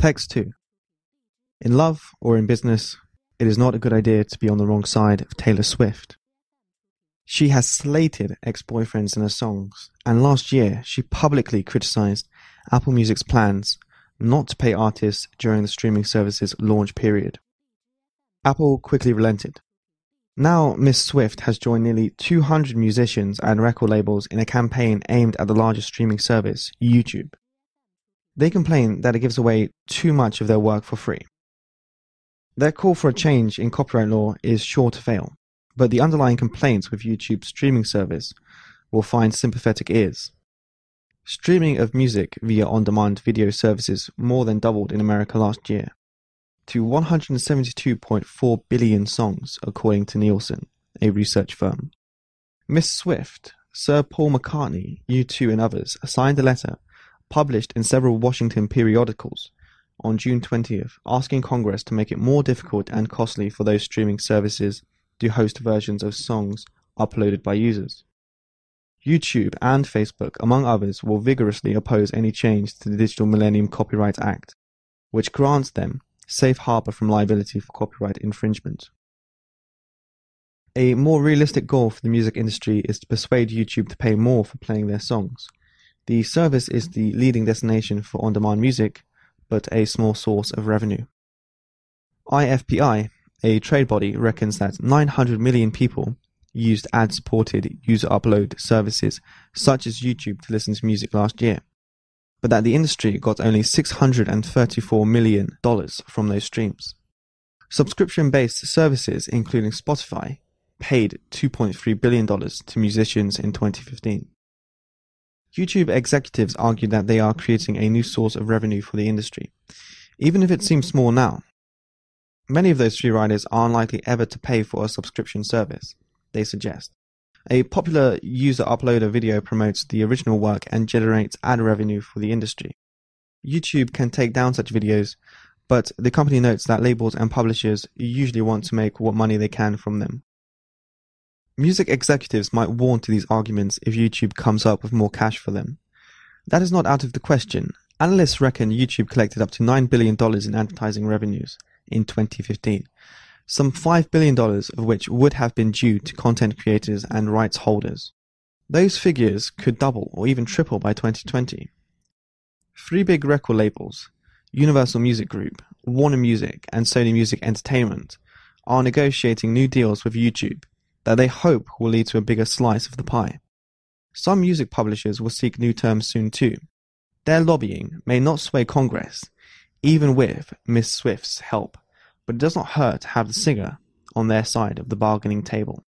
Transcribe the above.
Text 2. In love or in business, it is not a good idea to be on the wrong side of Taylor Swift. She has slated ex boyfriends in her songs, and last year she publicly criticized Apple Music's plans not to pay artists during the streaming service's launch period. Apple quickly relented. Now, Miss Swift has joined nearly 200 musicians and record labels in a campaign aimed at the largest streaming service, YouTube. They complain that it gives away too much of their work for free. Their call for a change in copyright law is sure to fail, but the underlying complaints with YouTube's streaming service will find sympathetic ears. Streaming of music via on demand video services more than doubled in America last year to 172.4 billion songs, according to Nielsen, a research firm. Miss Swift, Sir Paul McCartney, U2, and others signed a letter published in several Washington periodicals on June 20th asking Congress to make it more difficult and costly for those streaming services to host versions of songs uploaded by users. YouTube and Facebook, among others, will vigorously oppose any change to the Digital Millennium Copyright Act, which grants them safe harbor from liability for copyright infringement. A more realistic goal for the music industry is to persuade YouTube to pay more for playing their songs. The service is the leading destination for on demand music, but a small source of revenue. IFPI, a trade body, reckons that 900 million people used ad supported user upload services such as YouTube to listen to music last year, but that the industry got only $634 million from those streams. Subscription based services, including Spotify, paid $2.3 billion to musicians in 2015. YouTube executives argue that they are creating a new source of revenue for the industry, even if it seems small now. Many of those free riders are unlikely ever to pay for a subscription service, they suggest. A popular user uploader video promotes the original work and generates ad revenue for the industry. YouTube can take down such videos, but the company notes that labels and publishers usually want to make what money they can from them. Music executives might warn to these arguments if YouTube comes up with more cash for them. That is not out of the question. Analysts reckon YouTube collected up to $9 billion in advertising revenues in 2015, some $5 billion of which would have been due to content creators and rights holders. Those figures could double or even triple by 2020. Three big record labels, Universal Music Group, Warner Music, and Sony Music Entertainment, are negotiating new deals with YouTube that they hope will lead to a bigger slice of the pie. Some music publishers will seek new terms soon too. Their lobbying may not sway Congress, even with Miss Swift's help but it does not hurt to have the singer on their side of the bargaining table.